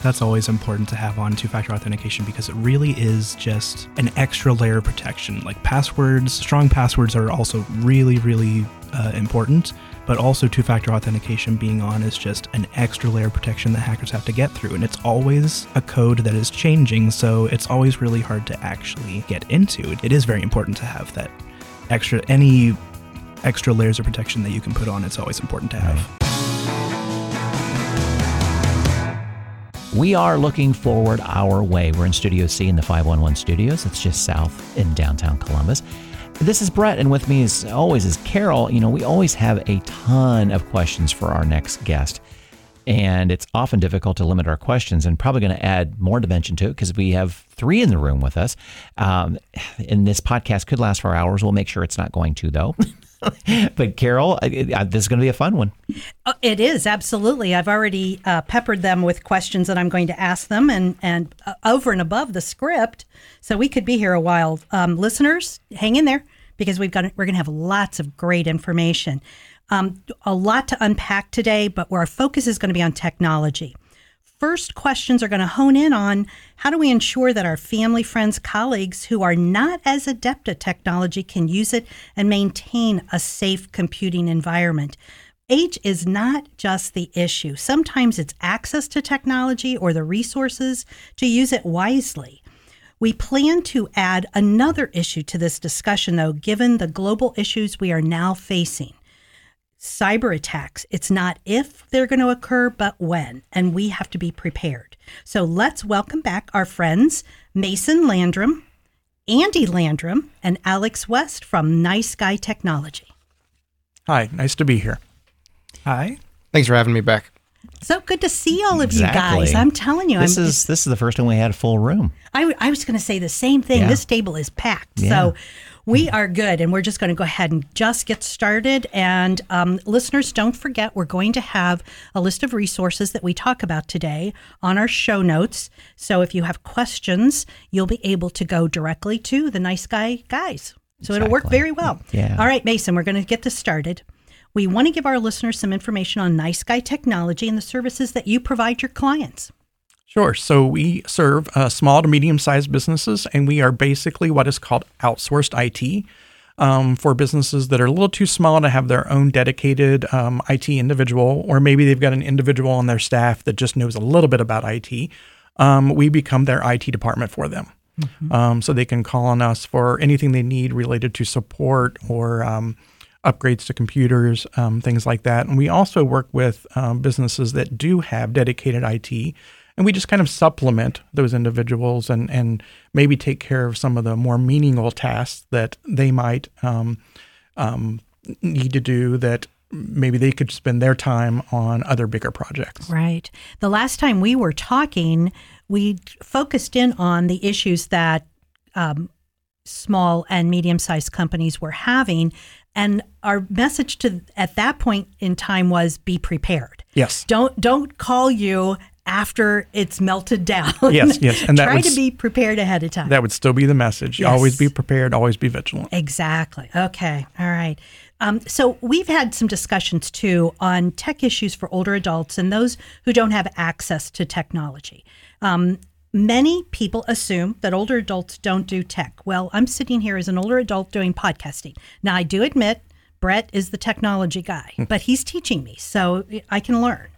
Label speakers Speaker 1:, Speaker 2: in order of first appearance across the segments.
Speaker 1: That's always important to have on two factor authentication because it really is just an extra layer of protection. Like passwords, strong passwords are also really, really uh, important, but also two factor authentication being on is just an extra layer of protection that hackers have to get through. And it's always a code that is changing, so it's always really hard to actually get into. It is very important to have that extra, any extra layers of protection that you can put on, it's always important to have.
Speaker 2: We are looking forward our way. We're in Studio C in the 511 studios. It's just south in downtown Columbus. This is Brett, and with me, as always, is Carol. You know, we always have a ton of questions for our next guest, and it's often difficult to limit our questions, and probably going to add more dimension to it because we have three in the room with us. Um, and this podcast could last for hours. We'll make sure it's not going to, though. but Carol, this is going to be a fun one.
Speaker 3: Oh, it is absolutely. I've already uh, peppered them with questions that I'm going to ask them, and and uh, over and above the script, so we could be here a while. Um, listeners, hang in there because we've got we're going to have lots of great information. Um, a lot to unpack today, but our focus is going to be on technology first questions are going to hone in on how do we ensure that our family, friends, colleagues who are not as adept at technology can use it and maintain a safe computing environment. Age is not just the issue. Sometimes it's access to technology or the resources to use it wisely. We plan to add another issue to this discussion, though, given the global issues we are now facing cyber attacks. It's not if they're going to occur, but when, and we have to be prepared. So let's welcome back our friends, Mason Landrum, Andy Landrum, and Alex West from Nice Guy Technology.
Speaker 4: Hi, nice to be here.
Speaker 1: Hi.
Speaker 5: Thanks for having me back.
Speaker 3: So good to see all of exactly. you guys. I'm telling you,
Speaker 2: this
Speaker 3: I'm,
Speaker 2: is this is the first time we had a full room.
Speaker 3: I, I was going to say the same thing. Yeah. This table is packed. Yeah. So we are good, and we're just going to go ahead and just get started. And um, listeners, don't forget, we're going to have a list of resources that we talk about today on our show notes. So if you have questions, you'll be able to go directly to the Nice Guy guys. So exactly. it'll work very well.
Speaker 2: Yeah.
Speaker 3: All right, Mason, we're going to get this started. We want to give our listeners some information on Nice Guy Technology and the services that you provide your clients.
Speaker 4: Sure. So we serve uh, small to medium sized businesses, and we are basically what is called outsourced IT um, for businesses that are a little too small to have their own dedicated um, IT individual, or maybe they've got an individual on their staff that just knows a little bit about IT. Um, we become their IT department for them. Mm-hmm. Um, so they can call on us for anything they need related to support or um, upgrades to computers, um, things like that. And we also work with businesses that do have dedicated IT and we just kind of supplement those individuals and and maybe take care of some of the more meaningful tasks that they might um, um, need to do that maybe they could spend their time on other bigger projects.
Speaker 3: Right. The last time we were talking, we focused in on the issues that um, small and medium sized companies were having. And our message to at that point in time was be prepared.
Speaker 4: Yes.
Speaker 3: Don't don't call you after it's melted down.
Speaker 4: Yes, yes.
Speaker 3: And try would, to be prepared ahead of time.
Speaker 4: That would still be the message. Yes. Always be prepared, always be vigilant.
Speaker 3: Exactly. Okay. All right. Um, so we've had some discussions too on tech issues for older adults and those who don't have access to technology. Um, many people assume that older adults don't do tech. Well, I'm sitting here as an older adult doing podcasting. Now, I do admit Brett is the technology guy, hmm. but he's teaching me, so I can learn.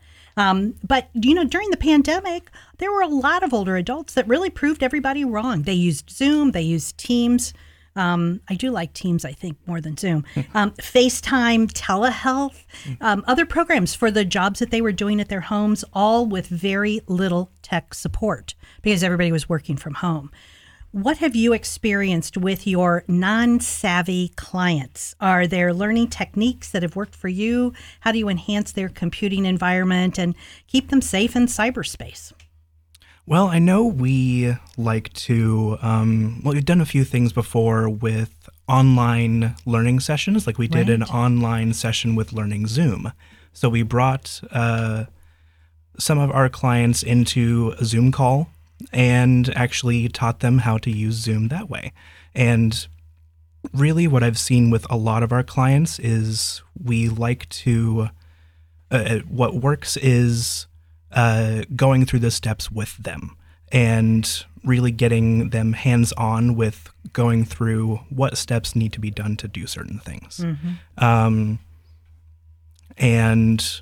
Speaker 3: Um, but you know, during the pandemic, there were a lot of older adults that really proved everybody wrong. They used Zoom, they used Teams. Um, I do like Teams, I think, more than Zoom. Um, FaceTime, telehealth, um, other programs for the jobs that they were doing at their homes, all with very little tech support because everybody was working from home. What have you experienced with your non savvy clients? Are there learning techniques that have worked for you? How do you enhance their computing environment and keep them safe in cyberspace?
Speaker 1: Well, I know we like to, um, well, we've done a few things before with online learning sessions. Like we did right. an online session with Learning Zoom. So we brought uh, some of our clients into a Zoom call and actually taught them how to use Zoom that way. And really, what I've seen with a lot of our clients is we like to, uh, uh what works is uh, going through the steps with them and really getting them hands on with going through what steps need to be done to do certain things. Um, and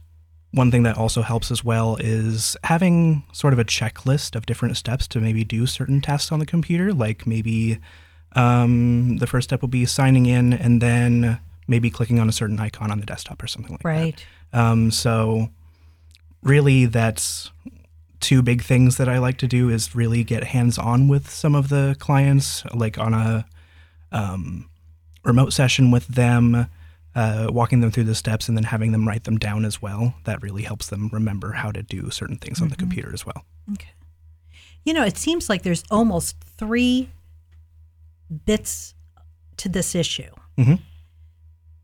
Speaker 1: one thing that also helps as well is having sort of a checklist of different steps to maybe do certain tasks on the computer. Like maybe um, the first step will be signing in and then maybe clicking on a certain icon on the desktop or something like that.
Speaker 3: Right.
Speaker 1: Um, so really that's two big things that I like to do is really get hands on with some of the clients, like on a um, remote session with them, uh, walking them through the steps and then having them write them down as well. That really helps them remember how to do certain things on the computer as well.
Speaker 3: Okay. You know, it seems like there's almost three bits to this issue.
Speaker 1: Mhm.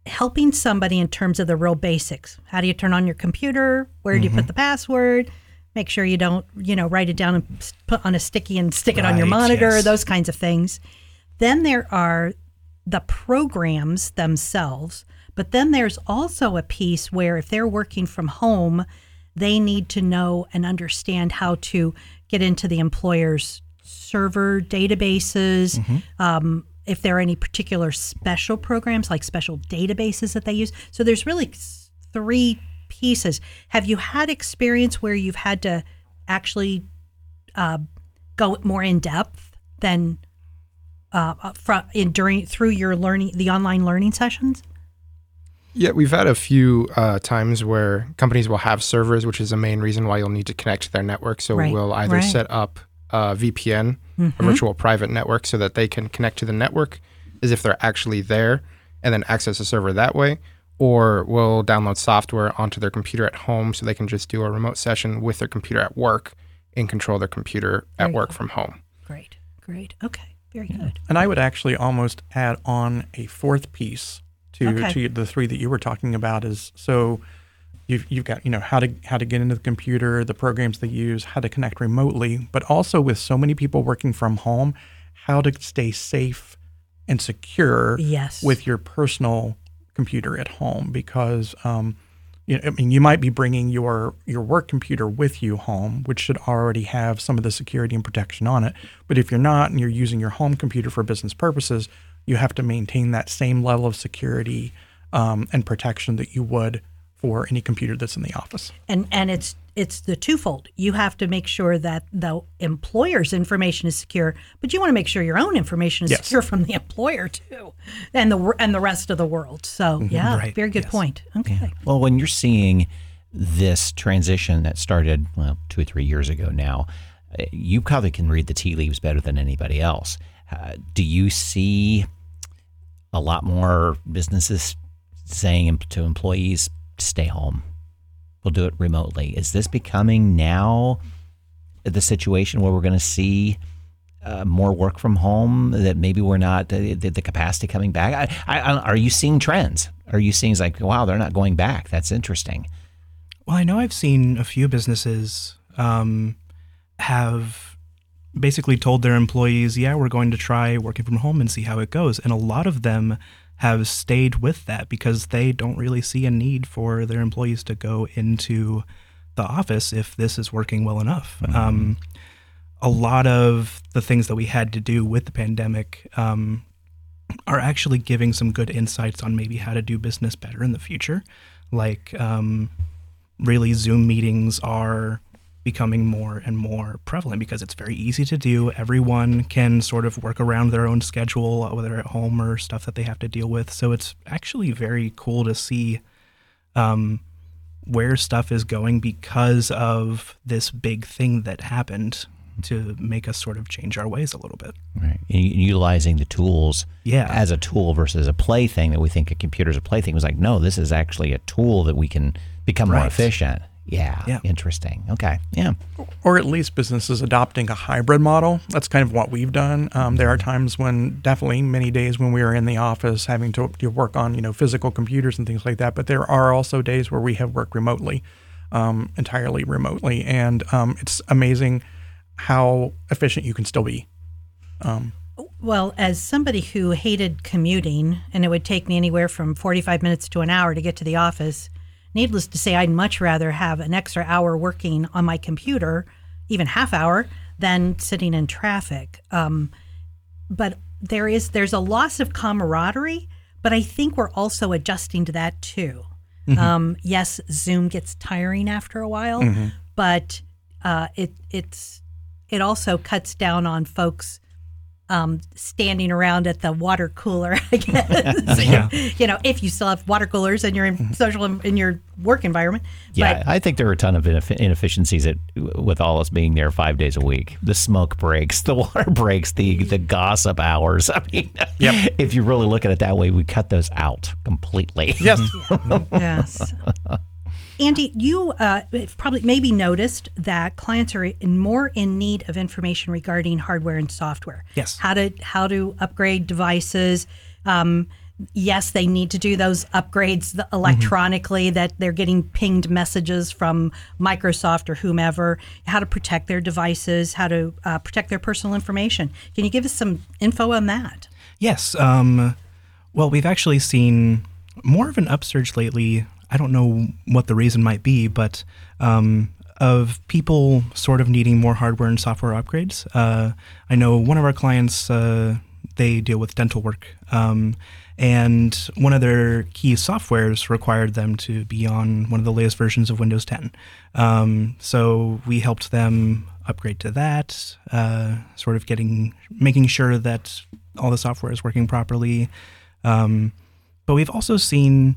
Speaker 3: Helping somebody in terms of the real basics. How do you turn on your computer? Where do you put the password? Make sure you don't, you know, write it down and put on a sticky and stick it on your monitor,
Speaker 1: yes.
Speaker 3: those kinds of things. Then there are the programs themselves, but then there's also a piece where if they're working from home, they need to know and understand how to get into the employer's server databases. Um, if there are any particular special programs, like special databases that they use. So there's really three pieces. Have you had experience where you've had to actually uh, go more in depth than uh, from in during through your learning the online learning sessions?
Speaker 5: Yeah, we've had a few uh, times where companies will have servers, which is the main reason why you'll need to connect to their network. So
Speaker 3: Right,
Speaker 5: we'll either
Speaker 3: right. Mm-hmm.
Speaker 5: set up a VPN, a virtual private network, so that they can connect to the network as if they're actually there and then access the server that way. Or we'll download software onto their computer at home so they can just do a remote session with their computer at work and control their computer at
Speaker 3: Very
Speaker 5: work from home.
Speaker 3: Great, great. Okay, very good.
Speaker 4: And I would actually almost add on a fourth piece to,
Speaker 3: Okay.
Speaker 4: to the three that you were talking about is so you've, you've got you know how to how to get into the computer, the programs they use, how to connect remotely, but also with so many people working from home, how to stay safe and secure
Speaker 3: Yes.
Speaker 4: with your personal computer at home because um, you know, I mean, you might be bringing your your work computer with you home, which should already have some of the security and protection on it. But if you're not and you're using your home computer for business purposes, you have to maintain that same level of security um, and protection that you would for any computer that's in the office.
Speaker 3: and and it's it's the twofold. You have to make sure that the employer's information is secure, but you want to make sure your own information is
Speaker 4: Yes.
Speaker 3: secure from the employer too, and the and the rest of the world. So yeah,
Speaker 1: Right,
Speaker 3: very good
Speaker 1: yes.
Speaker 3: point. Okay,
Speaker 2: Well, when you're seeing this transition that started, well, two or three years ago now, uh, you probably can read the tea leaves better than anybody else. Uh, do you see a lot more businesses saying to employees, stay home? We'll do it remotely. Is this becoming now the situation where we're going to see uh, more work from home that maybe we're not the, the capacity coming back I, I, are you seeing trends are you seeing like wow they're not going back that's interesting
Speaker 1: Well, I know I've seen a few businesses um, have basically told their employees, yeah, we're going to try working from home and see how it goes. And a lot of them have stayed with that because they don't really see a need for their employees to go into the office if this is working well enough. Um, a lot of the things that we had to do with the pandemic um, are actually giving some good insights on maybe how to do business better in the future. Like, um, really Zoom meetings are becoming more and more prevalent because it's very easy to do. Everyone can sort of work around their own schedule, whether at home or stuff that they have to deal with. So it's actually very cool to see um, where stuff is going because of this big thing that happened to make us sort of change our ways a little bit.
Speaker 2: right and utilizing the tools
Speaker 1: Yeah.
Speaker 2: as a tool versus a plaything that we think a computer is a plaything was like no this is actually a tool that we can become more efficient yeah,
Speaker 1: Yeah.
Speaker 2: interesting okay yeah
Speaker 4: or at least businesses adopting a hybrid model. That's kind of what we've done. Um, there are times when, definitely, many days when we are in the office having to, to work on you know physical computers and things like that. But there are also days where we have worked remotely, um, entirely remotely, and um, it's amazing how efficient you can still be.
Speaker 3: Well, as somebody who hated commuting, and it would take me anywhere from 45 minutes to an hour to get to the office, needless to say, I'd much rather have an extra hour working on my computer, even half hour, than sitting in traffic. Um, but there is there's a loss of camaraderie, but I think we're also adjusting to that too. Um, yes, Zoom gets tiring after a while, but uh, it it's it also cuts down on folks um, standing around at the water cooler. I guess
Speaker 1: Yeah.
Speaker 3: you know if you still have water coolers and you're in social in your work environment.
Speaker 2: Yeah,
Speaker 3: but
Speaker 2: I think there are a ton of inefficiencies at, with all us being there five days a week. The smoke breaks, the water breaks, the the gossip hours. I mean, if you really look at it that way, we cut those out completely.
Speaker 4: Yes.
Speaker 3: yes. Andy, you uh, probably maybe noticed that clients are in more in need of information regarding hardware and software.
Speaker 1: Yes.
Speaker 3: How to how to upgrade devices. Um, yes, they need to do those upgrades th- electronically. That they're getting pinged messages from Microsoft or whomever. How to protect their devices. How to uh, protect their personal information. Can you give us some info on that?
Speaker 1: Yes. Um, well, we've actually seen more of an upsurge lately. I don't know what the reason might be, but um, of people sort of needing more hardware and software upgrades. Uh, I know one of our clients, uh, they deal with dental work. Um, and one of their key softwares required them to be on one of the latest versions of Windows 10. Um, so we helped them upgrade to that, uh, sort of getting, making sure that all the software is working properly. Um, but we've also seen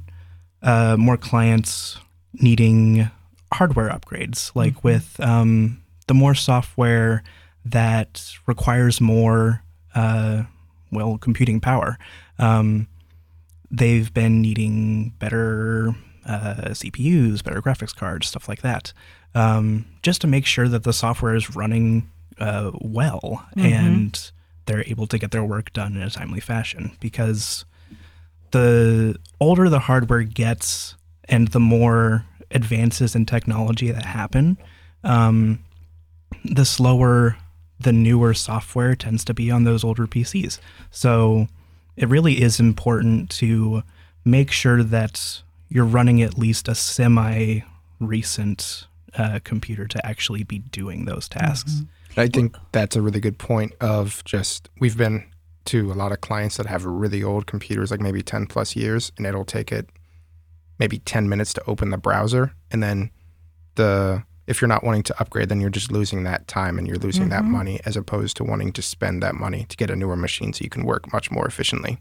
Speaker 1: uh, more clients needing hardware upgrades, like with um, the more software that requires more, uh, well, computing power. Um, they've been needing better uh, CPUs, better graphics cards, stuff like that, um, just to make sure that the software is running uh, well and they're able to get their work done in a timely fashion. Because the older the hardware gets and the more advances in technology that happen, um, the slower the newer software tends to be on those older PCs. So it really is important to make sure that you're running at least a semi recent uh, computer to actually be doing those tasks.
Speaker 5: I think that's a really good point of just we've been to a lot of clients that have really old computers, like maybe 10 plus years, and it'll take it maybe 10 minutes to open the browser. And then the if you're not wanting to upgrade, then you're just losing that time and you're losing that money as opposed to wanting to spend that money to get a newer machine so you can work much more efficiently.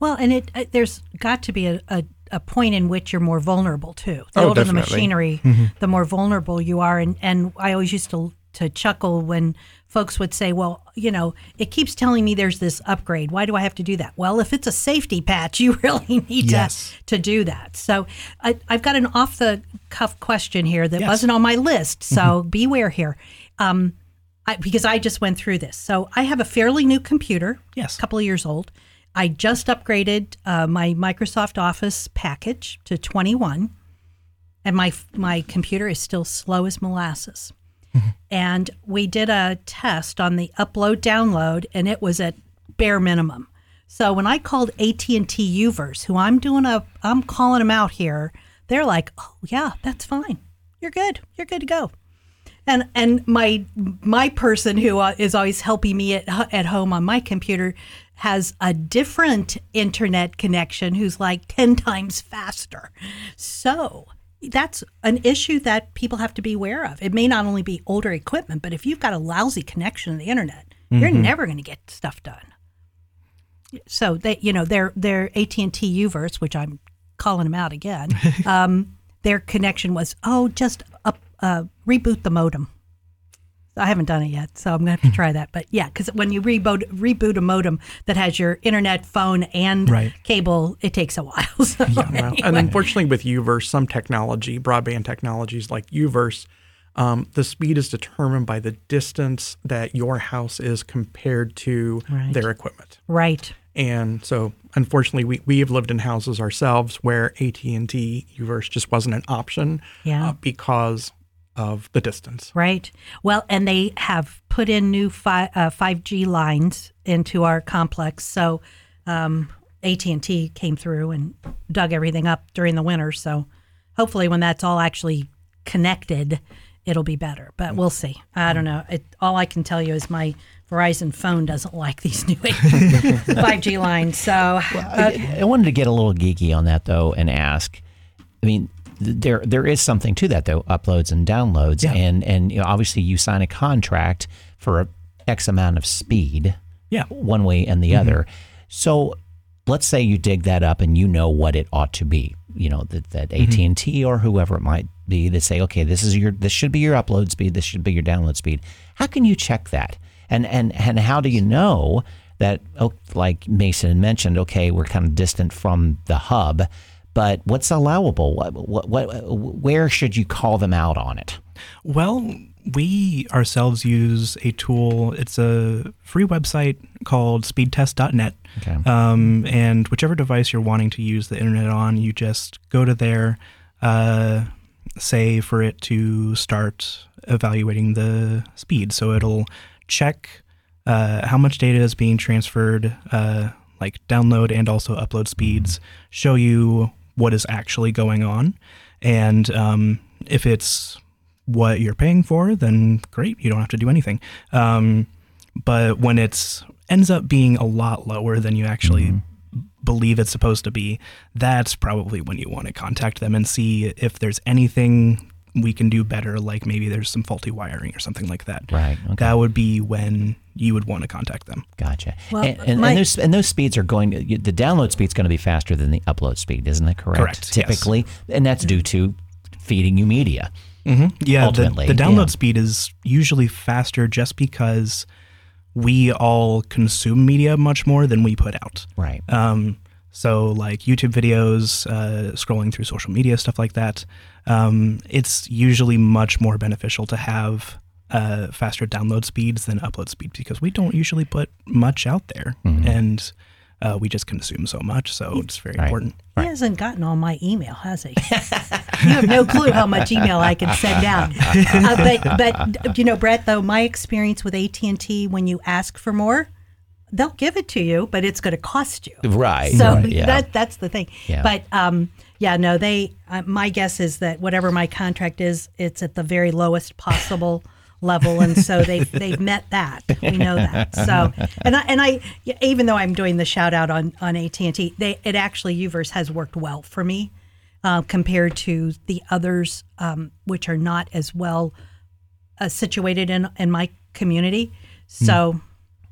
Speaker 3: Well, and it, uh there's got to be a, a, a point in which you're more vulnerable too. The
Speaker 5: Oh,
Speaker 3: older
Speaker 5: definitely.
Speaker 3: the machinery, the more vulnerable you are. And and I always used to to chuckle when folks would say, "Well, you know, it keeps telling me there's this upgrade. Why do I have to do that?" Well, if it's a safety patch, you really need
Speaker 1: Yes.
Speaker 3: to to do that. So I, I've got an off the cuff question here that
Speaker 1: Yes.
Speaker 3: wasn't on my list. So beware here. Um, I, because I just went through this. So I have a fairly new computer,
Speaker 1: Yes.
Speaker 3: a couple of years old. I just upgraded uh, my Microsoft Office package to 21, and my my computer is still slow as molasses. And we did a test on the upload download, and it was at bare minimum. So when I called AT and T Uverse, who I'm doing a, I'm calling them out here. They're like, "Oh yeah, that's fine. You're good. You're good to go." and and my my person who uh, always helping me at at home on my computer has a different internet connection who's like 10 times faster so that's an issue that people have to be aware of. It may not only be older equipment but if you've got a lousy connection to the internet you're never going to get stuff done. So they you know their their AT&T Uverse which I'm calling them out again um, their connection was oh just up, uh, reboot the modem I haven't done it yet, so I'm gonna have to try that. But yeah, because when you reboot reboot a modem that has your internet, phone, and
Speaker 1: Right.
Speaker 3: cable, it takes a while. So
Speaker 4: Well, and unfortunately, with UVerse, some technology, broadband technologies like UVerse, um, the speed is determined by the distance that your house is compared to
Speaker 3: Right.
Speaker 4: their equipment.
Speaker 3: right,
Speaker 4: And so, unfortunately, we, we have lived in houses ourselves where AT and T UVerse just wasn't an option
Speaker 3: Yeah.
Speaker 4: uh, because of the distance.
Speaker 3: right. Well, and they have put in new fi- uh, 5G lines into our complex, so um, AT and T came through and dug everything up during the winter. So hopefully when that's all actually connected, it'll be better. But we'll see. I don't know. It, all I can tell you is my Verizon phone doesn't like these new 5G lines. So uh,
Speaker 2: I, I wanted to get a little geeky on that though and ask. I mean, th- there there is something to that though, uploads and downloads,
Speaker 1: Yeah.
Speaker 2: and and you know, obviously you sign a contract for a X amount of speed,
Speaker 1: Yeah.
Speaker 2: one way and the mm-hmm. other. So let's say you dig that up and you know what it ought to be. You know that that mm-hmm. AT and T or whoever it might be. They say, okay, this is your this should be your upload speed. This should be your download speed. How can you check that? And and and how do you know that? Oh, like Mason mentioned, okay, we're kind of distant from the hub, but what's allowable? What what, what where should you call them out on it?
Speaker 1: Well, we ourselves use a tool. It's a free website called speedtest.net.
Speaker 2: Okay.
Speaker 1: Um, and whichever device you're wanting to use the internet on, you just go to there, uh, say for it to start evaluating the speed. So it'll check uh, how much data is being transferred, uh, like download and also upload speeds, show you what is actually going on. And um, if it's what you're paying for, then great, you don't have to do anything. Um, but when it's ends up being a lot lower than you actually believe it's supposed to be, that's probably when you want to contact them and see if there's anything we can do better, like maybe there's some faulty wiring or something like that.
Speaker 2: Right, okay.
Speaker 1: That would be when you would want to contact them.
Speaker 2: Gotcha.
Speaker 3: Well,
Speaker 2: and, and,
Speaker 3: my-
Speaker 2: and those and those speeds are going. To, the download speed's going to be faster than the upload speed, isn't that correct?
Speaker 1: Correct, yes.
Speaker 2: Typically, and that's due to feeding you media.
Speaker 1: Yeah, the,
Speaker 2: Ultimately,
Speaker 1: the download
Speaker 2: yeah.
Speaker 1: speed is usually faster just because we all consume media much more than we put out.
Speaker 2: Right.
Speaker 1: Um, so like YouTube videos, uh, scrolling through social media, stuff like that. Um, it's usually much more beneficial to have uh, faster download speeds than upload speeds because we don't usually put much out there, and uh, we just consume so much. So it's very
Speaker 2: Right.
Speaker 1: important.
Speaker 3: he hasn't gotten all my email, has he? you have no clue how much email I can send out. Uh, but but you know, Brett, though my experience with AT and T, when you ask for more, they'll give it to you, but it's going to cost you.
Speaker 2: Right.
Speaker 3: So
Speaker 2: right, yeah.
Speaker 3: that that's the thing.
Speaker 2: Yeah.
Speaker 3: But um, yeah, no, they. Uh, my guess is that whatever my contract is, it's at the very lowest possible level, and so they've they've met that. We know that. So and I and I even though I'm doing the shout out on on AT and T, they it actually Uverse has worked well for me uh, compared to the others, um, which are not as well uh, situated in in my community. So.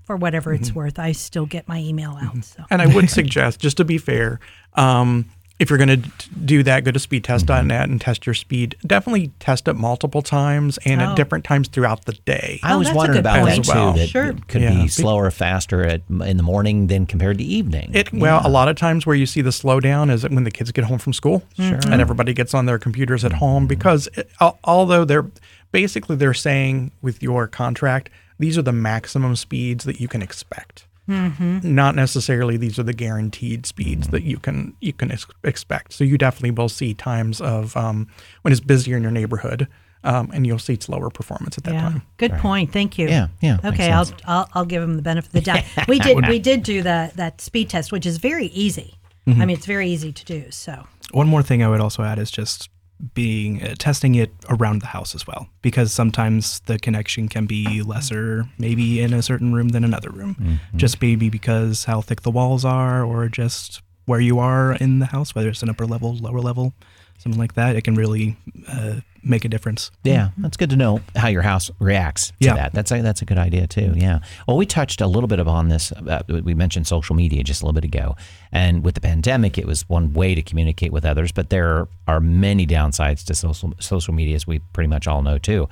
Speaker 3: For whatever it's mm-hmm. worth, I still get my email out. Mm-hmm. So
Speaker 4: And I would suggest, just to be fair, um, if you're going to do that, go to speedtest.net and test your speed. Definitely test it multiple times and
Speaker 3: Oh.
Speaker 4: at different times throughout the day.
Speaker 2: Oh, I
Speaker 3: Oh,
Speaker 2: was
Speaker 3: that's
Speaker 2: wondering about
Speaker 4: point.
Speaker 2: that
Speaker 4: As well.
Speaker 2: That
Speaker 3: Sure.
Speaker 2: it could
Speaker 4: Yeah.
Speaker 2: be slower, faster at, in the morning than compared to evening.
Speaker 4: It well, a lot of times where you see the slowdown is when the kids get home from school and everybody gets on their computers at home mm-hmm. because eh, it, although they're basically they're saying with your contract these are the maximum speeds that you can expect. Not necessarily these are the guaranteed speeds that you can you can ex- expect. So you definitely will see times of um, when it's busier in your neighborhood, um, and you'll see slower performance at that
Speaker 3: Yeah,
Speaker 4: time.
Speaker 3: good point. Thank you.
Speaker 2: Yeah, yeah,
Speaker 3: Okay, I'll. I'll I'll give him the benefit of the doubt. We did we did do the that speed test, which is very easy.
Speaker 2: Mm-hmm.
Speaker 3: I mean, it's very easy to do. So
Speaker 1: One more thing I would also add is just being uh, testing it around the house as well, because sometimes the connection can be lesser, maybe in a certain room than another room, just maybe because how thick the walls are, or just where you are in the house, whether it's an upper level, lower level, something like that. It can really uh, make a difference.
Speaker 2: Yeah, that's good to know how your house reacts to
Speaker 1: Yeah.
Speaker 2: that. That's a, that's a good idea too. Yeah. Well, we touched a little bit upon this. Uh, we mentioned social media just a little bit ago, and with the pandemic, it was one way to communicate with others. But there are many downsides to social social media, as we pretty much all know too.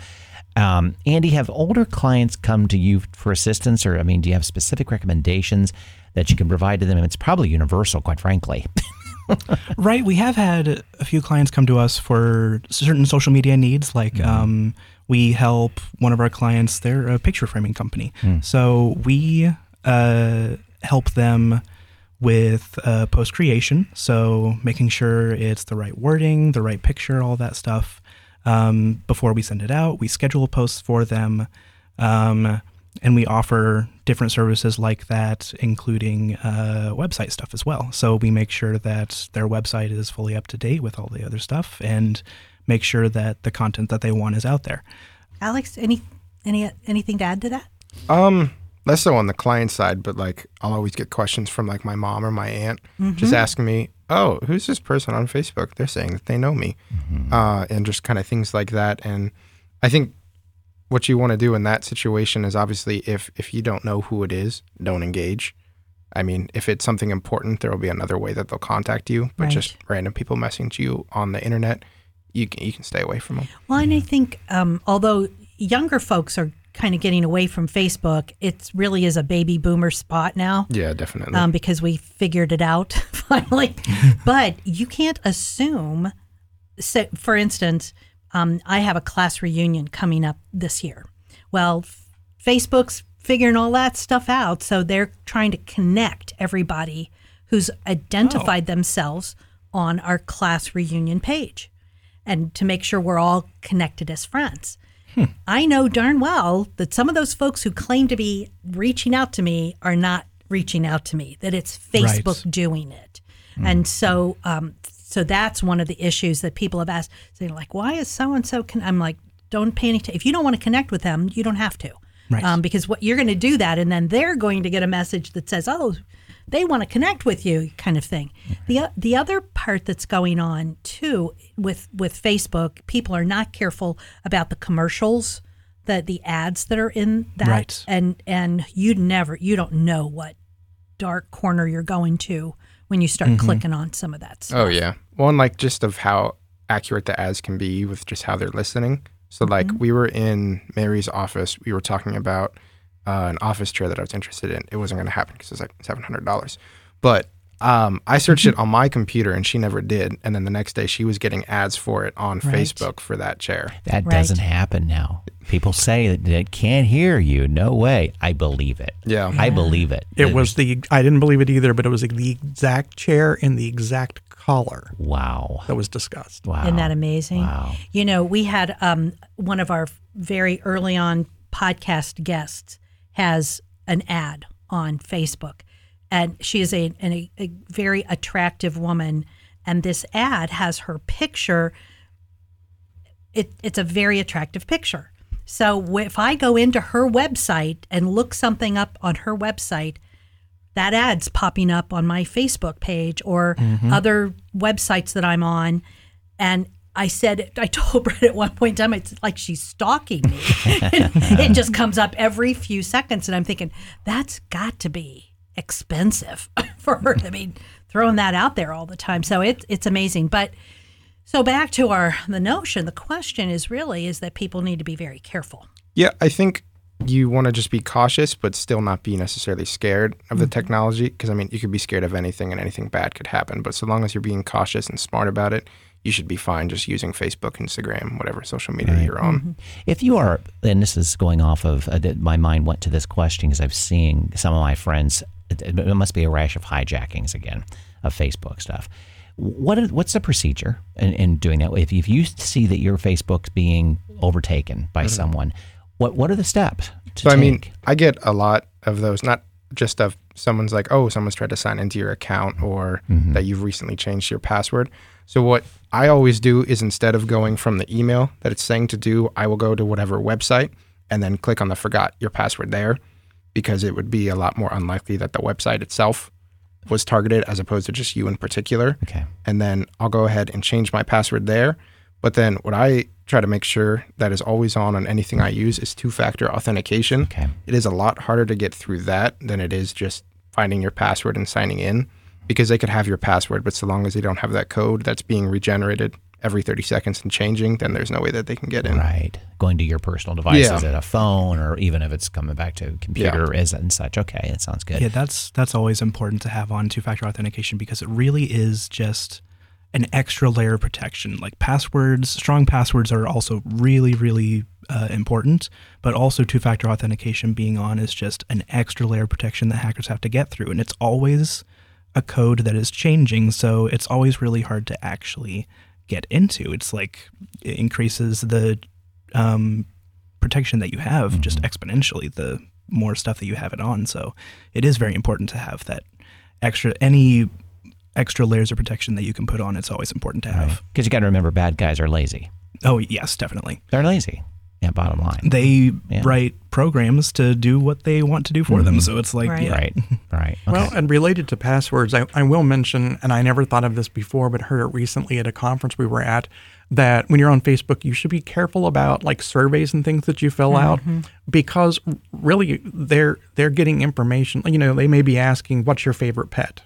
Speaker 2: Um, Andy, have older clients come to you for assistance, or I mean, do you have specific recommendations that you can provide to them? It's probably universal, quite frankly.
Speaker 1: Right. We have had a few clients come to us for certain social media needs. Like um, we help one of our clients, they're a picture framing company. So we uh, help them with uh, post creation. So making sure it's the right wording, the right picture, all that stuff. Um, before we send it out, we schedule posts for them. Um, and we offer different services like that, including uh, website stuff as well. So we make sure that their website is fully up to date with all the other stuff and make sure that the content that they want is out there.
Speaker 3: Alex, any any anything to add to that?
Speaker 5: Um, less so on the client side, but like I'll always get questions from like my mom or my aunt just asking me, "Oh, who's this person on Facebook?" They're saying that they know me, uh, and just kind of things like that. And I think what you want to do in that situation is obviously if if you don't know who it is, don't engage. I mean, if it's something important, there will be another way that they'll contact you. But
Speaker 3: Right.
Speaker 5: just random people messaging you on the internet, you can you can stay away from them.
Speaker 3: Well, and I think um, although younger folks are kind of getting away from Facebook, it really is a baby boomer spot now.
Speaker 5: Yeah, definitely.
Speaker 3: um, because we figured it out finally. but you can't assume. So, for instance, um, I have a class reunion coming up this year. Well, f- Facebook's figuring all that stuff out, so they're trying to connect everybody who's identified themselves on our class reunion page, and to make sure we're all connected as friends. I know darn well that some of those folks who claim to be reaching out to me are not reaching out to me, that it's Facebook doing it. And so, um, so that's one of the issues that people have asked. So they're like, why is so and so? I'm like, don't pay any. If you don't want to connect with them, you don't have to.
Speaker 1: Right.
Speaker 3: Um, because what you're going to do that, and then they're going to get a message that says, "Oh, they want to connect with you," kind of thing. The the other part that's going on too with with Facebook, people are not careful about the commercials, the the ads that are in that,
Speaker 1: Right.
Speaker 3: and and you never you don't know what dark corner you're going to when you start clicking on some of that stuff.
Speaker 5: Oh yeah. Well, and like just of how accurate the ads can be with just how they're listening. So like
Speaker 3: Mm-hmm.
Speaker 5: we were in Mary's office, we were talking about uh, an office chair that I was interested in. It wasn't going to happen because it was like seven hundred dollars. But um, I searched
Speaker 3: Mm-hmm.
Speaker 5: it on my computer and she never did. And then the next day she was getting ads for it on
Speaker 3: Right.
Speaker 5: Facebook for that chair.
Speaker 2: That
Speaker 3: Right.
Speaker 2: doesn't happen now. People say that it can't hear you. No way. I believe it.
Speaker 5: Yeah.
Speaker 2: I believe it.
Speaker 4: It was the I didn't believe it either, but it was the exact chair in the exact color
Speaker 2: Wow.
Speaker 4: that was discussed.
Speaker 2: Wow.
Speaker 3: Isn't that amazing?
Speaker 2: Wow.
Speaker 3: You know, we had um, one of our very early on podcast guests has an ad on Facebook, and she is a, an, a, a very attractive woman. And this ad has her picture. It, it's a very attractive picture. So if I go into her website and look something up on her website, that ad's popping up on my Facebook page or mm-hmm. other websites that I'm on. And I said, I told Brett at one point in time, it's like she's stalking me. it just comes up every few seconds. And I'm thinking, that's got to be expensive for her to be throwing that out there all the time. So it, it's amazing. But so back to our the notion, the question is really is that people need to be very careful.
Speaker 5: Yeah, I think you want to just be cautious, but still not be necessarily scared of the technology. Because I mean, you could be scared of anything, and anything bad could happen. But so long as you're being cautious and smart about it, you should be fine just using Facebook, Instagram, whatever social media you're on.
Speaker 2: If you are, and this is going off of, uh, my mind went to this question because I've seen some of my friends, it, must be a rash of hijackings again of Facebook stuff. What is, what's the procedure in, in doing that? If, if you see that your Facebook's being overtaken by someone, what what are the steps to
Speaker 5: Mm-hmm. So
Speaker 2: take?
Speaker 5: I mean, I get a lot of those, not just of someone's like, oh, someone's tried to sign into your account or that you've recently changed your password. So what I always do is instead of going from the email that it's saying to do, I will go to whatever website and then click on the forgot your password there because it would be a lot more unlikely that the website itself was targeted as opposed to just you in particular
Speaker 2: okay,
Speaker 5: and then I'll go ahead and change my password there. But then what I try to make sure that is always on on anything I use is two-factor authentication.
Speaker 2: Okay.
Speaker 5: It is a lot harder to get through that than it is just finding your password and signing in because they could have your password, but so long as they don't have that code that's being regenerated every 30 seconds and changing, then there's no way that they can get in.
Speaker 2: right, going to your personal devices
Speaker 5: Yeah.
Speaker 2: at a phone or even if it's coming back to a computer is and such. Okay, that sounds good.
Speaker 1: Yeah, that's that's always important to have on two-factor authentication because it really is just an extra layer of protection. Like passwords, strong passwords are also really, really uh, important, but also two-factor authentication being on is just an extra layer of protection that hackers have to get through, and it's always a code that is changing, so it's always really hard to actually get into. It's like it increases the um, protection that you have just exponentially. The more stuff that you have it on. So it is very important to have that extra any extra layers of protection that you can put on. It's always important to have.
Speaker 2: Because you got to remember, bad guys are lazy.
Speaker 1: Oh yes, definitely.
Speaker 2: They're lazy. Yeah, bottom line.
Speaker 1: They
Speaker 2: Yeah.
Speaker 1: write programs to do what they want to do for them. Mm-hmm. So it's like
Speaker 3: Right.
Speaker 1: yeah.
Speaker 2: Right. Right. Okay.
Speaker 4: Well, and related to passwords, I, I will mention, and I never thought of this before, but heard it recently at a conference we were at, that when you're on Facebook, you should be careful about like surveys and things that you fill out, mm-hmm. because really they're they're getting information. You know, they may be asking, "What's your favorite pet?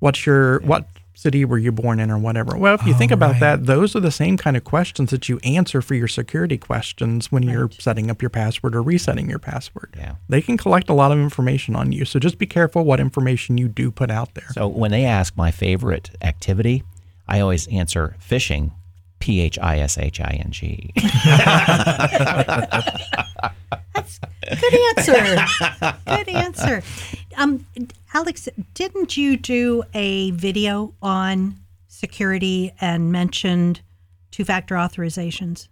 Speaker 4: What's your what city were you born in, or whatever." Well, if you think oh, about that, those are the same kind of questions that you answer for your security questions when you're setting up your password or resetting your password
Speaker 2: Yeah.
Speaker 4: they can collect a lot of information on you. So just be careful what information you do put out there.
Speaker 2: So when they ask my favorite activity, I always answer fishing, P H I S H I N G.
Speaker 3: That's Good answer. Good answer. Um, Alex, didn't you do a video on security and mentioned two-factor authorizations?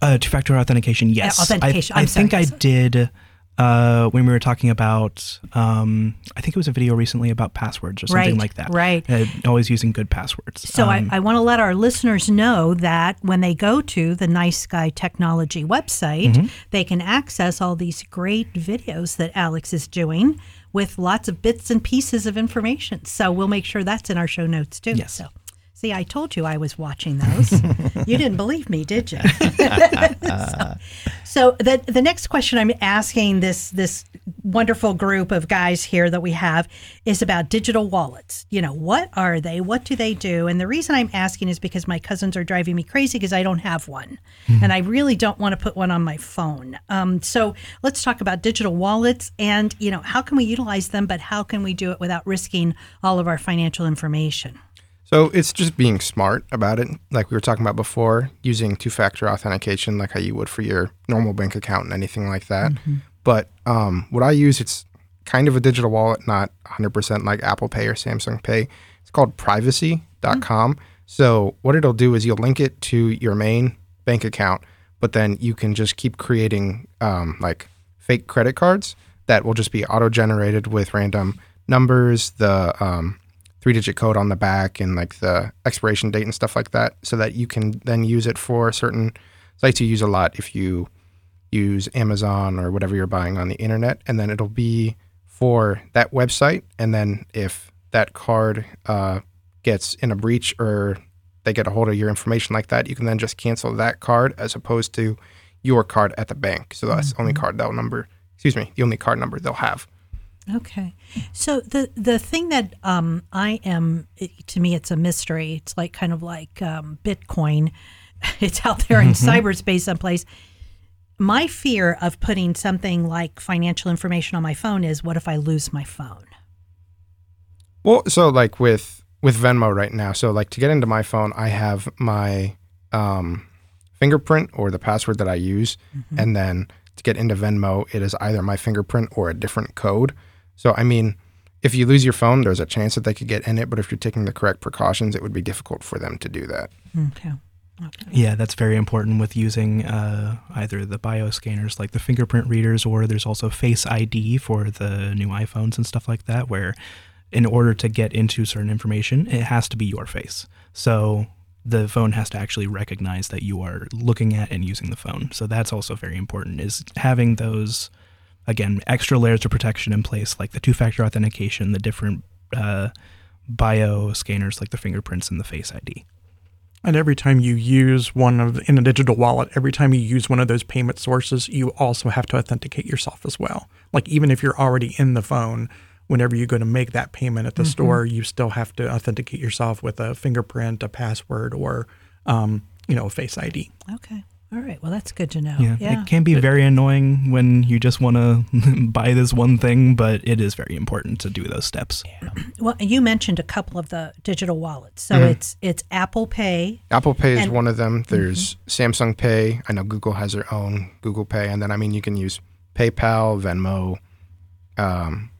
Speaker 1: Uh, two-factor authentication, yes. I-
Speaker 3: authentication,
Speaker 1: I,
Speaker 3: I'm
Speaker 1: think. I did uh, when we were talking about. Um, I think it was a video recently about passwords or something
Speaker 3: Right,
Speaker 1: like that.
Speaker 3: right.
Speaker 1: Uh, always using good passwords.
Speaker 3: So
Speaker 1: Um,
Speaker 3: I, I want to let our listeners know that when they go to the Nice Guy Technology website,
Speaker 1: Mm-hmm.
Speaker 3: they can access all these great videos that Alex is doing with lots of bits and pieces of information. So we'll make sure that's in our show notes too.
Speaker 1: Yes.
Speaker 3: So see, I told you I was watching those. you didn't believe me, did you? so, so the the next question I'm asking this this wonderful group of guys here that we have is about digital wallets. You know, what are they? What do they do? And the reason I'm asking is because my cousins are driving me crazy because I don't have one, and I really don't want to put one on my phone. Um, so let's talk about digital wallets and you know how can we utilize them, but how can we do it without risking all of our financial information?
Speaker 5: So it's just being smart about it, like we were talking about before, using two-factor authentication, like how you would for your normal bank account and anything like that. But um, what I use, it's kind of a digital wallet, not 100% like Apple Pay or Samsung Pay. It's called Privacy.com. So what it'll do is you'll link it to your main bank account, but then you can just keep creating um, like fake credit cards that will just be auto-generated with random numbers, the um, three-digit code on the back, and like the expiration date and stuff like that, so that you can then use it for certain sites you use a lot. If you use Amazon or whatever you're buying on the internet, and then it'll be for that website. And then if that card uh, gets in a breach or they get a hold of your information like that, you can then just cancel that card as opposed to your card at the bank. So that's the only card they'll number. Excuse me, the only card number they'll have.
Speaker 3: Okay. So the the thing that um, I am it, to me it's a mystery. It's like kind of like um, Bitcoin. It's out there in cyberspace someplace. My fear of putting something like financial information on my phone is what if I lose my phone?
Speaker 5: Well, so like with with Venmo right now, so like to get into my phone, I have my um, fingerprint or the password that I use, and then to get into Venmo, it is either my fingerprint or a different code. So I mean, if you lose your phone, there's a chance that they could get in it, but if you're taking the correct precautions, it would be difficult for them to do that.
Speaker 3: Okay. Okay.
Speaker 1: Yeah, that's very important with using uh, either the bioscanners like the fingerprint readers, or there's also Face ID for the new iPhones and stuff like that, where in order to get into certain information, it has to be your face. So the phone has to actually recognize that you are looking at and using the phone. So that's also very important is having those again extra layers of protection in place like the two-factor authentication, the different uh, bio scanners like the fingerprints and the face ID.
Speaker 4: And every time you use one of in a digital wallet, every time you use one of those payment sources, you also have to authenticate yourself as well. Like even if you're already in the phone, whenever you go to make that payment at the store, you still have to authenticate yourself with a fingerprint, a password, or um, you know, a face ID.
Speaker 3: Okay. All right. Well, that's good to know.
Speaker 1: Yeah,
Speaker 3: Yeah.
Speaker 1: it can be very annoying when you just want to buy this one thing, but it is very important to do those steps.
Speaker 3: Well, you mentioned a couple of the digital wallets. So
Speaker 5: Mm-hmm.
Speaker 3: it's it's Apple Pay.
Speaker 5: Apple Pay is
Speaker 3: And-
Speaker 5: one of them. There's Samsung Pay. I know Google has their own Google Pay, and then I mean you can use PayPal, Venmo, um,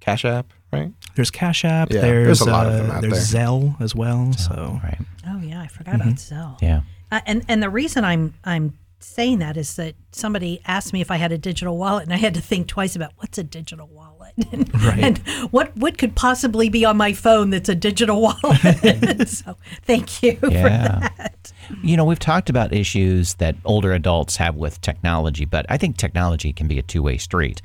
Speaker 5: Cash App, right?
Speaker 1: There's Cash App.
Speaker 5: Yeah,
Speaker 1: there's
Speaker 5: there's a lot of
Speaker 1: uh,
Speaker 5: them out
Speaker 1: There's
Speaker 5: there.
Speaker 1: Zelle as well. So
Speaker 2: Right.
Speaker 3: Oh yeah, I forgot about Zelle.
Speaker 2: Yeah.
Speaker 3: And and the reason I'm I'm saying that is that somebody asked me if I had a digital wallet, and I had to think twice about what's a digital wallet and,
Speaker 1: Right.
Speaker 3: and what what could possibly be on my phone that's a digital wallet. so thank you for that.
Speaker 2: You know, we've talked about issues that older adults have with technology, but I think technology can be a two way street.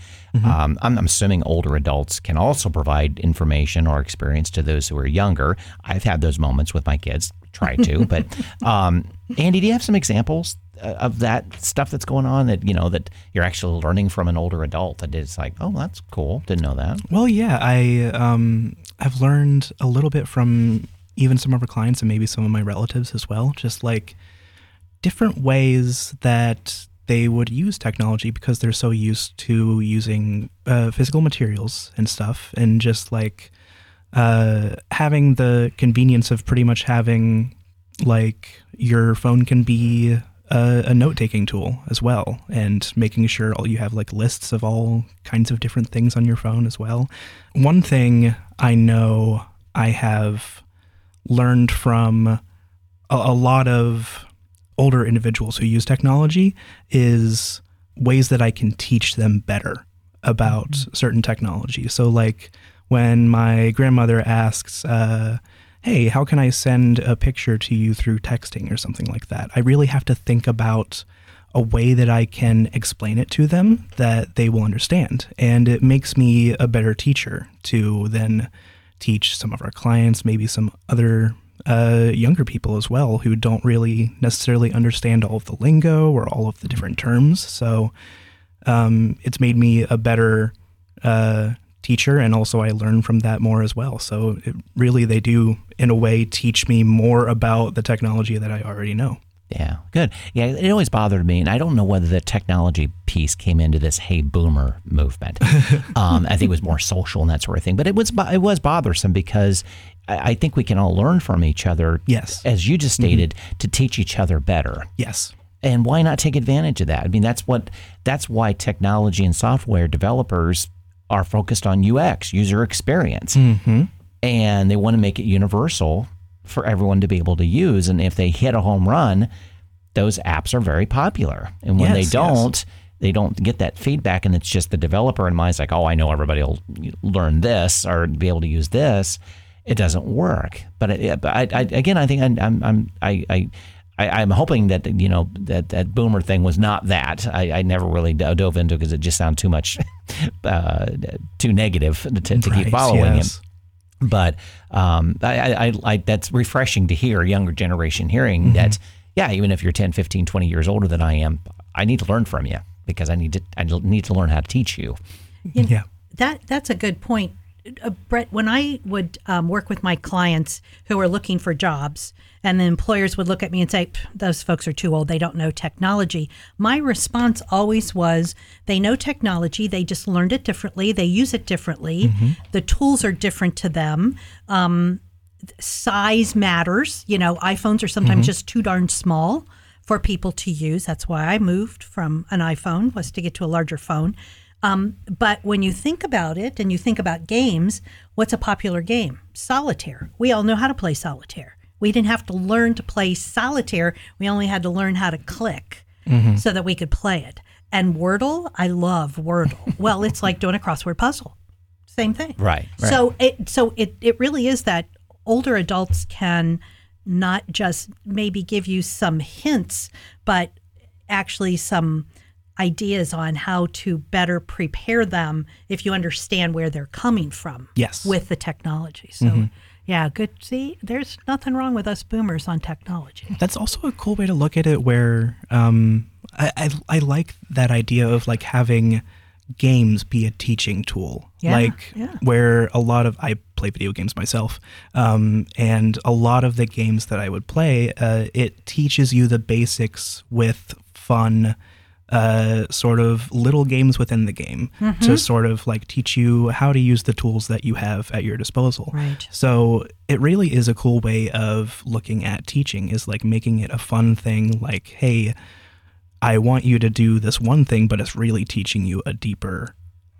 Speaker 2: Um, I'm, I'm assuming older adults can also provide information or experience to those who are younger. I've had those moments with my kids, try to. but um, Andy, do you have some examples of that stuff that's going on that you know that you're actually learning from an older adult? That it's like, oh, that's cool. Didn't know that.
Speaker 1: Well, yeah, I um, I've learned a little bit from even some of our clients and maybe some of my relatives as well. Just like different ways that they would use technology because they're so used to using uh, physical materials and stuff, and just like uh, having the convenience of pretty much having like your phone can be a, a note taking tool as well and making sure all you have like lists of all kinds of different things on your phone as well. One thing i know i have learned from a, a lot of older individuals who use technology is ways that i can teach them better about certain technology. So like when my grandmother asks uh, hey, how can I send a picture to you through texting or something like that? I really have to think about a way that I can explain it to them that they will understand. And it makes me a better teacher to then teach some of our clients, maybe some other uh, younger people as well who don't really necessarily understand all of the lingo or all of the different terms. So um, it's made me a better uh, teacher, and also I learn from that more as well. So it, really, they do, in a way, teach me more about the technology that I already know.
Speaker 2: Yeah, good. Yeah, it always bothered me, and I don't know whether the technology piece came into this "Hey Boomer" movement. um, I think it was more social and that sort of thing, but it was it was bothersome because I, I think we can all learn from each other.
Speaker 1: Yes.
Speaker 2: as you just stated, to teach each other better.
Speaker 1: Yes.
Speaker 2: And why not take advantage of that? I mean, that's what that's why technology and software developers are focused on UX, user experience, mm-hmm. and they want to make it universal for everyone to be able to use. And if they hit a home run, those apps are very popular. And when
Speaker 1: Yes,
Speaker 2: they don't, they don't get that feedback, and it's just the developer in mind's like, oh, I know everybody will learn this or be able to use this. It doesn't work. But, it, but I, I, again, I think I'm, I'm, I, I, I, I'm hoping that you know that that boomer thing was not that. I, I never really dove into because it just sounded too much, uh, too negative to, to keep following
Speaker 1: yes.
Speaker 2: him but um, I, I, I, I that's refreshing to hear a younger generation hearing
Speaker 1: Mm-hmm.
Speaker 2: that yeah even if you're 10 15 20 years older than i am i need to learn from you because i need to i need to learn how to teach you
Speaker 3: You know,
Speaker 1: Yeah.
Speaker 3: That that's a good point, uh, Brett. When I would um, work with my clients who are looking for jobs, and the employers would look at me and say, "Those folks are too old. They don't know technology." My response always was, "They know technology. They just learned it differently. They use it differently. The tools are different to them." Um, size matters. You know, iPhones are sometimes just too darn small for people to use. That's why I moved from an iPhone was to get to a larger phone. Um, but when you think about it and you think about games, what's a popular game? Solitaire. We all know how to play solitaire. We didn't have to learn to play solitaire. We only had to learn how to click so that we could play it. And Wordle, I love Wordle. well, it's like doing a crossword puzzle. Same thing.
Speaker 2: Right, right.
Speaker 3: So it so it it really is that older adults can not just maybe give you some hints, but actually some ideas on how to better prepare them if you understand where they're coming from
Speaker 1: Yes.
Speaker 3: with the technology. So yeah, good. See, there's nothing wrong with us boomers on technology.
Speaker 1: That's also a cool way to look at it where um, I, I, I like that idea of like having games be a teaching tool.
Speaker 3: Yeah,
Speaker 1: like
Speaker 3: yeah.
Speaker 1: where a lot of I play video games myself, um, and a lot of the games that I would play, uh, it teaches you the basics with fun. Uh, sort of little games within the game
Speaker 3: Mm-hmm.
Speaker 1: to sort of like teach you how to use the tools that you have at your disposal.
Speaker 3: Right.
Speaker 1: So it really is a cool way of looking at teaching is like making it a fun thing like hey I want you to do this one thing but it's really teaching you a deeper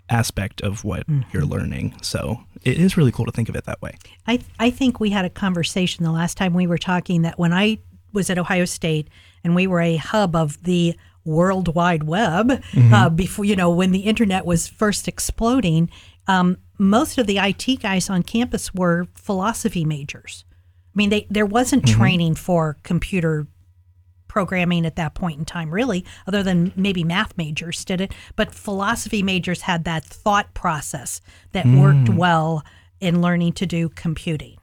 Speaker 1: aspect of what you're learning. So it is really cool to think of it that way.
Speaker 3: I I think we had a conversation the last time we were talking that when I was at Ohio State and we were a hub of the World Wide Web
Speaker 1: Mm-hmm.
Speaker 3: uh, before you know when the internet was first exploding. Um, most of the IT guys on campus were philosophy majors. I mean, they there wasn't
Speaker 1: Mm-hmm.
Speaker 3: training for computer programming at that point in time, really, other than maybe math majors did it. But philosophy majors had that thought process that worked well in learning to do computing.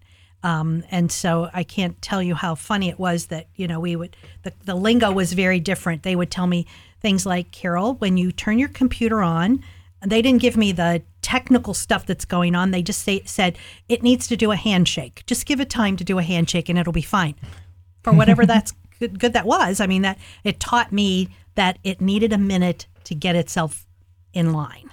Speaker 3: Um, and so I can't tell you how funny it was that, you know, we would, the, the lingo was very different. They would tell me things like, Carol, when you turn your computer on, they didn't give me the technical stuff that's going on. They just say, said, it needs to do a handshake. Just give it time to do a handshake and it'll be fine for whatever that's good, good that was. I mean, that it taught me that it needed a minute to get itself in line.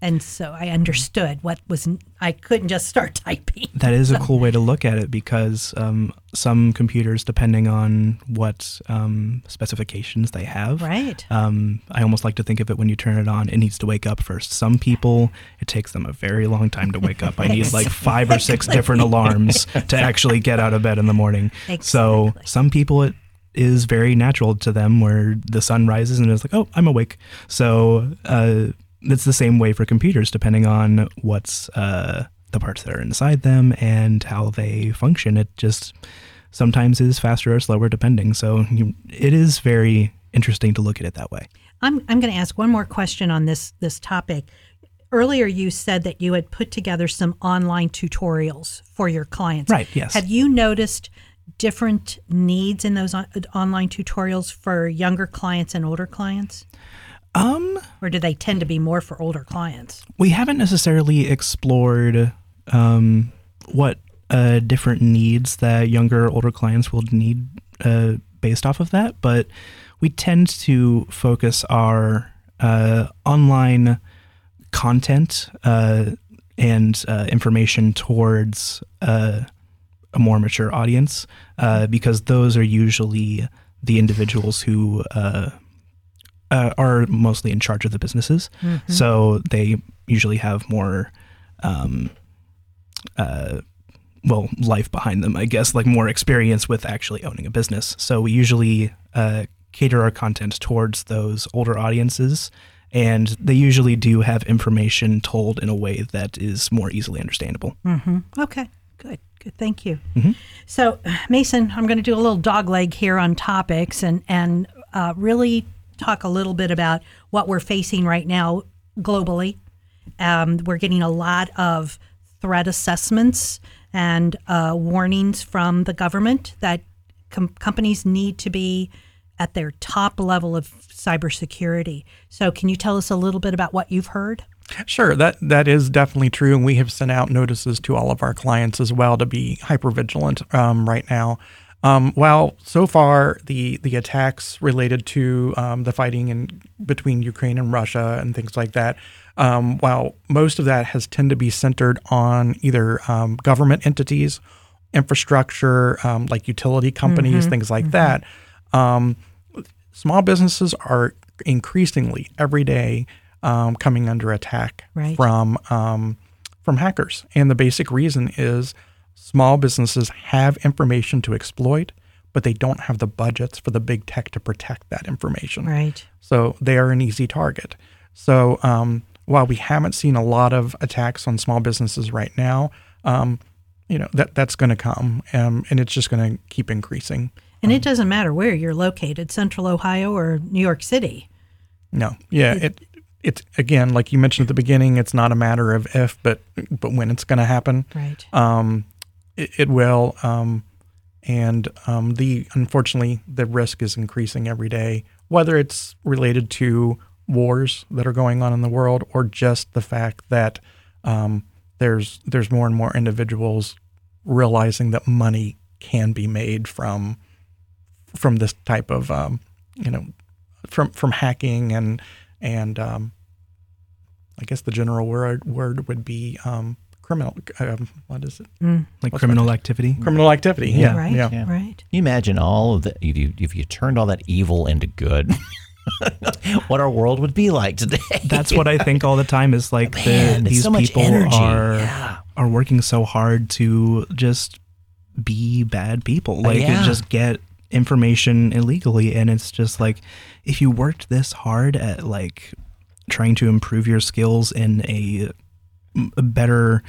Speaker 3: And so I understood what was, I couldn't just start typing.
Speaker 1: That is a cool way to look at it because um, some computers, depending on what um, specifications they have,
Speaker 3: Right.
Speaker 1: Um, I almost like to think of it when you turn it on, it needs to wake up first. Some people, it takes them a very long time to wake up. I need like five or six different alarms to actually get out of bed in the morning. So some people, it is very natural to them where the sun rises and it's like, oh, I'm awake. So uh, it's the same way for computers, depending on what's uh, the parts that are inside them and how they function. It just sometimes is faster or slower depending. So you, it is very interesting to look at it that way.
Speaker 3: I'm, I'm going to ask one more question on this, this topic. Earlier, you said that you had put together some online tutorials for your clients.
Speaker 1: Right, yes.
Speaker 3: Have you noticed different needs in those on, online tutorials for younger clients and older clients?
Speaker 1: Um,
Speaker 3: Or do they tend to be more for older clients?
Speaker 1: we haven't necessarily explored um, what uh, different needs that younger, older clients will need uh, based off of that, but we tend to focus our uh, online content uh, and uh, information towards uh, a more mature audience uh, because those are usually the individuals who uh, are mostly in charge of the businesses. So they usually have more, um, uh, well, life behind them, I guess, like more experience with actually owning a business. So we usually uh, cater our content towards those older audiences. And they usually do have information told in a way that is more easily understandable.
Speaker 3: Okay, good, good. Thank you. So, Mason, I'm going to do a little dog leg here on topics and and uh, really talk a little bit about what we're facing right now globally. Um, we're getting a lot of threat assessments and uh, warnings from the government that com- companies need to be at their top level of cybersecurity. So, can you tell us a little bit about what you've heard?
Speaker 4: Sure, that that is definitely true, and we have sent out notices to all of our clients as well to be hyper vigilant um, right now. Um, while so far the the attacks related to um, the fighting in between Ukraine and Russia and things like that, um, while most of that has tended to be centered on either um, government entities, infrastructure um, like utility companies, things like that. Um, small businesses are increasingly every day um, coming under attack
Speaker 3: Right.
Speaker 4: from um, from hackers, and the basic reason is small businesses have information to exploit, but they don't have the budgets for the big tech to protect that information.
Speaker 3: Right.
Speaker 4: So they are an easy target. So um, while we haven't seen a lot of attacks on small businesses right now, um, you know that that's going to come, um, and it's just going to keep increasing.
Speaker 3: And it doesn't matter where you're located, Central Ohio or New York City.
Speaker 4: No, yeah, it it's again like you mentioned at the beginning. It's not a matter of if, but but when it's going to happen.
Speaker 3: Right.
Speaker 4: Um, it, it will. Um, and um, the unfortunately the risk is increasing every day, whether it's related to wars that are going on in the world or just the fact that um, there's there's more and more individuals realizing that money can be made from from this type of um, you know from from hacking and and um, I guess the general word word would be um, criminal. Um, what is it?
Speaker 1: Like
Speaker 4: What's
Speaker 1: criminal activity.
Speaker 4: Criminal activity.
Speaker 1: Yeah.
Speaker 4: Yeah.
Speaker 3: right.
Speaker 4: Yeah.
Speaker 2: Yeah.
Speaker 3: Right.
Speaker 2: Can you imagine all of the if you if you turned all that evil into good, what our world would be like today?
Speaker 1: That's what I think all the time is like
Speaker 2: Man, it's
Speaker 1: these
Speaker 2: so
Speaker 1: people are
Speaker 2: Yeah.
Speaker 1: are working so hard to just be bad people. Like
Speaker 2: yeah.
Speaker 1: just get information illegally and it's just like if you worked this hard at like trying to improve your skills in a, a better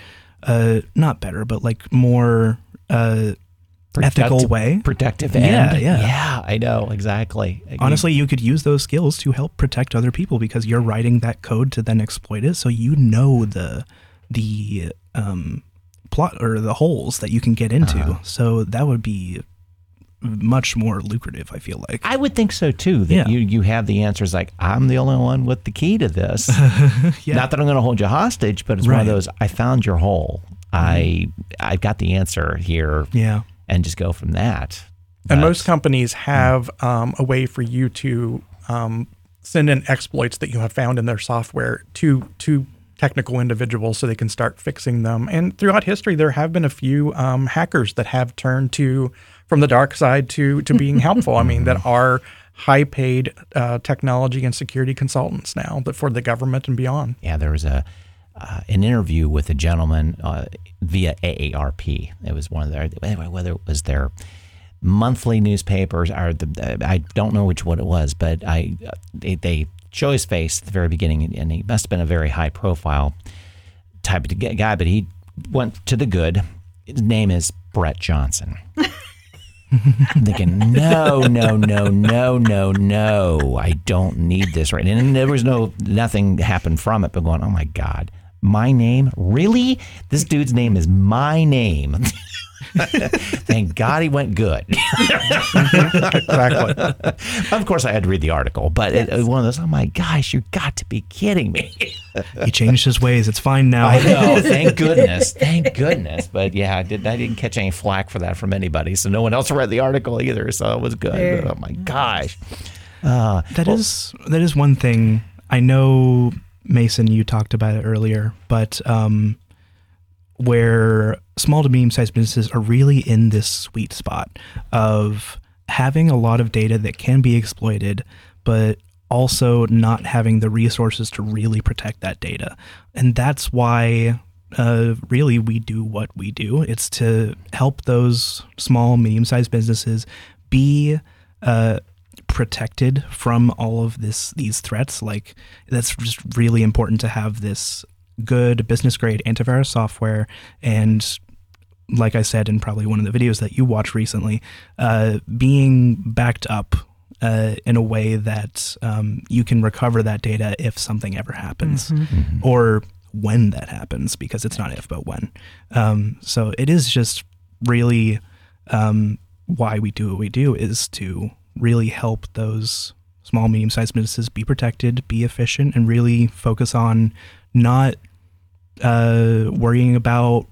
Speaker 1: uh not better but like more uh ethical way
Speaker 2: Protective
Speaker 1: Yeah,
Speaker 2: end.
Speaker 1: yeah.
Speaker 2: Yeah, I know exactly.
Speaker 1: honestly you could use those skills to help protect other people because you're writing that code to then exploit it so you know the the um plot or the holes that you can get into
Speaker 2: Uh-huh.
Speaker 1: so that would be much more lucrative i feel like
Speaker 2: I would think so too. That
Speaker 1: Yeah.
Speaker 2: you you have the answers. Like I'm the only one with the key to this.
Speaker 1: Yeah.
Speaker 2: Not that I'm going to hold you hostage, but it's one of those. I found your hole. I I got the answer here,
Speaker 1: yeah
Speaker 2: and just go from that.
Speaker 4: And most companies have um, a way for you to um, send in exploits that you have found in their software to to technical individuals so they can start fixing them. And throughout history, there have been a few um, hackers that have turned to from the dark side to to being helpful. I mean, that are high paid uh, technology and security consultants now, but for the government and beyond.
Speaker 2: Yeah, there was a uh, an interview with a gentleman uh, via AARP. It was one of their anyway, whether it was their monthly newspapers or the I don't know which one it was, but I uh, they, they show his face at the very beginning, and he must have been a very high profile type of guy. But he went to the good. His name is Brett Johnson. I'm thinking, no, no, no, no, no, no. I don't need this right. And there was no nothing happened from it, but going, oh my God, my name? Really? This dude's name is my name. Thank God he went good.
Speaker 4: Exactly.
Speaker 2: of course, I had to read the article, but it, it was one of those, oh my gosh, you got to be kidding me.
Speaker 1: he changed his ways it's fine now
Speaker 2: I know. Thank goodness. Thank goodness. But yeah, I, did, I didn't catch any flack for that from anybody. So no one else read the article either. So it was good. But, oh my gosh. Uh,
Speaker 1: That is that is one thing I know, Mason. You talked about it earlier, but um, where small to medium sized businesses are really in this sweet spot of having a lot of data that can be exploited, but also not having the resources to really protect that data, and that's why. Uh, really, we do what we do. It's to help those small, medium-sized businesses be uh, protected from all of this these threats like that's just really important to have this good business grade antivirus software. And like i said in probably one of the videos that you watched recently uh, being backed up uh, in a way that um, you can recover that data if something ever happens or when that happens because it's not if but when. Um, so it is just really um, why we do what we do is to really help those small, medium sized businesses be protected, be efficient, and really focus on not uh, worrying about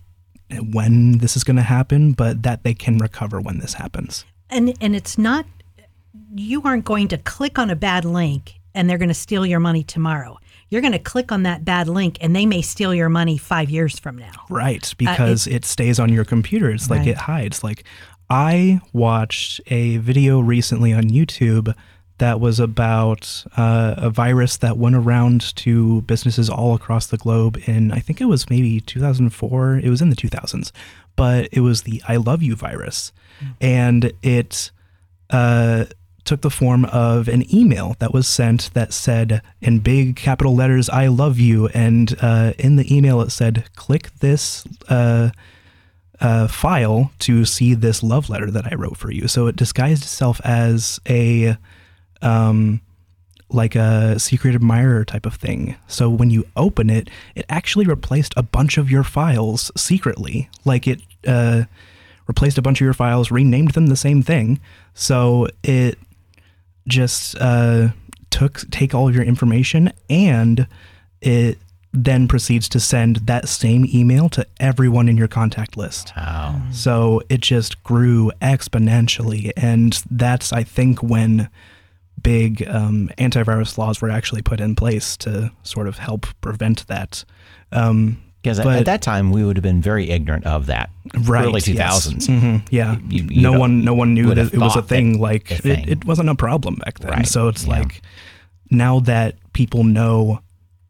Speaker 1: when this is going to happen, but that they can recover when this happens.
Speaker 3: And and it's not you aren't going to click on a bad link and they're going to steal your money tomorrow. You're going to click on that bad link and they may steal your money 5 years from now.
Speaker 1: Right, because it, stays on your computer. It's like
Speaker 3: Right.
Speaker 1: it hides. Like I watched a video recently on YouTube that was about uh, a virus that went around to businesses all across the globe in I think it was maybe 2004. It was in the 2000s, but it was the I love you virus, and it uh, took the form of an email that was sent that said in big capital letters "I love you," and uh, in the email it said, "Click this." Uh, uh, file to see this love letter that I wrote for you. So it disguised itself as a um, like a secret admirer type of thing. So when you open it, it actually replaced a bunch of your files secretly. Like it uh, replaced a bunch of your files, renamed them the same thing. So it just uh, took take all of your information and it then proceeds to send that same email to everyone in your contact list.
Speaker 2: Wow.
Speaker 1: So it just grew exponentially. And that's, I think, when big um, antivirus laws were actually put in place to sort of help prevent that. Um,
Speaker 2: Because at that time, we would have been very ignorant of that.
Speaker 1: right.
Speaker 2: Early
Speaker 1: yes.
Speaker 2: 2000s.
Speaker 1: Mhm, yeah.
Speaker 2: You- you
Speaker 1: no one, no one knew that it was a thing. Like
Speaker 2: a
Speaker 1: it,
Speaker 2: thing.
Speaker 1: it wasn't a problem back then.
Speaker 2: Right,
Speaker 1: So it's
Speaker 2: yeah.
Speaker 1: like now that people know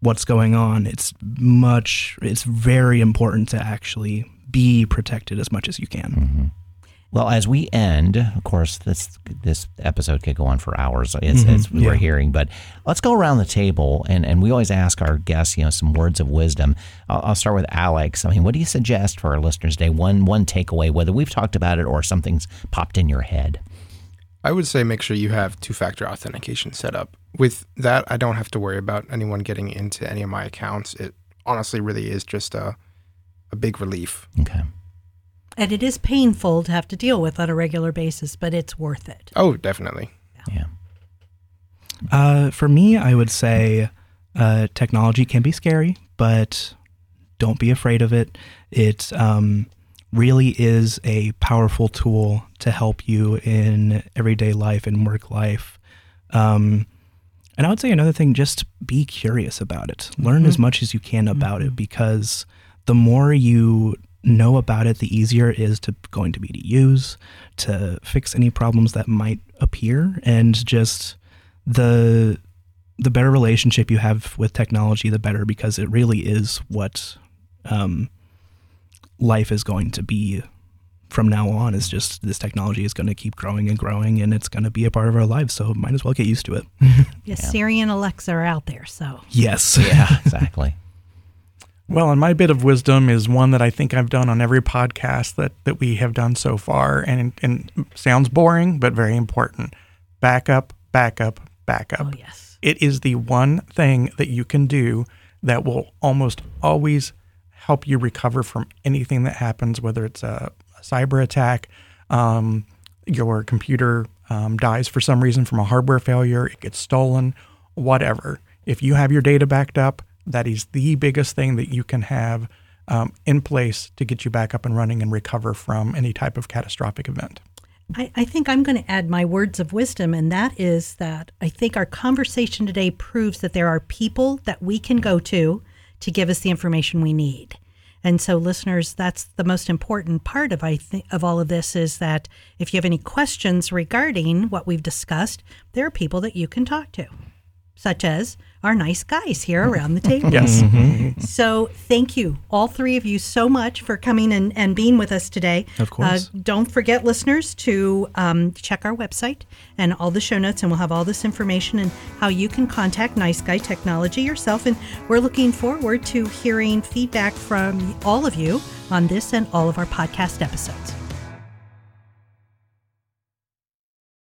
Speaker 1: what's going on, it's much, it's very important to actually be protected as much as you can.
Speaker 2: Well, as we end, of course, this this episode could go on for hours, as, mm-hmm. as we were hearing. But let's go around the table, and, and we always ask our guests, you know, some words of wisdom. I'll, I'll start with Alex. I mean, what do you suggest for our listeners today? One one takeaway, whether we've talked about it or something's popped in your head.
Speaker 5: I would say make sure you have two factor authentication set up. With that, I don't have to worry about anyone getting into any of my accounts. It honestly really is just a, a big relief.
Speaker 2: Okay.
Speaker 3: And it is painful to have to deal with on a regular basis, but it's worth it.
Speaker 5: Oh, definitely.
Speaker 2: Yeah.
Speaker 1: Uh, for me, I would say uh, technology can be scary, but don't be afraid of it. It um, really is a powerful tool to help you in everyday life and work life. Um, and I would say another thing, just be curious about it. Learn as much as you can about it because the more you know about it, the easier it is to going to be to use, to fix any problems that might appear, and just the the better relationship you have with technology, the better because it really is what um, life is going to be from now on. Is just this technology is going to keep growing and growing, and it's going to be a part of our lives. So might as well get used to it.
Speaker 3: Yes, Siri and Alexa are out there, so
Speaker 1: yes.
Speaker 2: Yeah. Exactly.
Speaker 4: Well, and my bit of wisdom is one that I think I've done on every podcast that, that we have done so far, and and sounds boring but very important. Backup, backup, backup.
Speaker 3: oh yes.
Speaker 4: It is the one thing that you can do that will almost always help you recover from anything that happens, whether it's a, a cyber attack, um, your computer um, dies for some reason from a hardware failure, it gets stolen, whatever. If you have your data backed up, that is the biggest thing that you can have um, in place to get you back up and running and recover from any type of catastrophic event.
Speaker 3: I, I think I'm going to add my words of wisdom, and that is that I think our conversation today proves that there are people that we can go to to give us the information we need. And so, listeners, that's the most important part of I of all of this is that if you have any questions regarding what we've discussed, there are people that you can talk to, such as our nice guys here around the table.
Speaker 4: Yes.
Speaker 3: So thank you, all three of you, so much for coming and, and being with us today.
Speaker 1: Of course.
Speaker 3: Uh, don't forget, listeners, to um, check our website and all the show notes, and we'll have all this information and how you can contact Nice Guy Technology yourself. And we're looking forward to hearing feedback from all of you on this and all of our podcast episodes.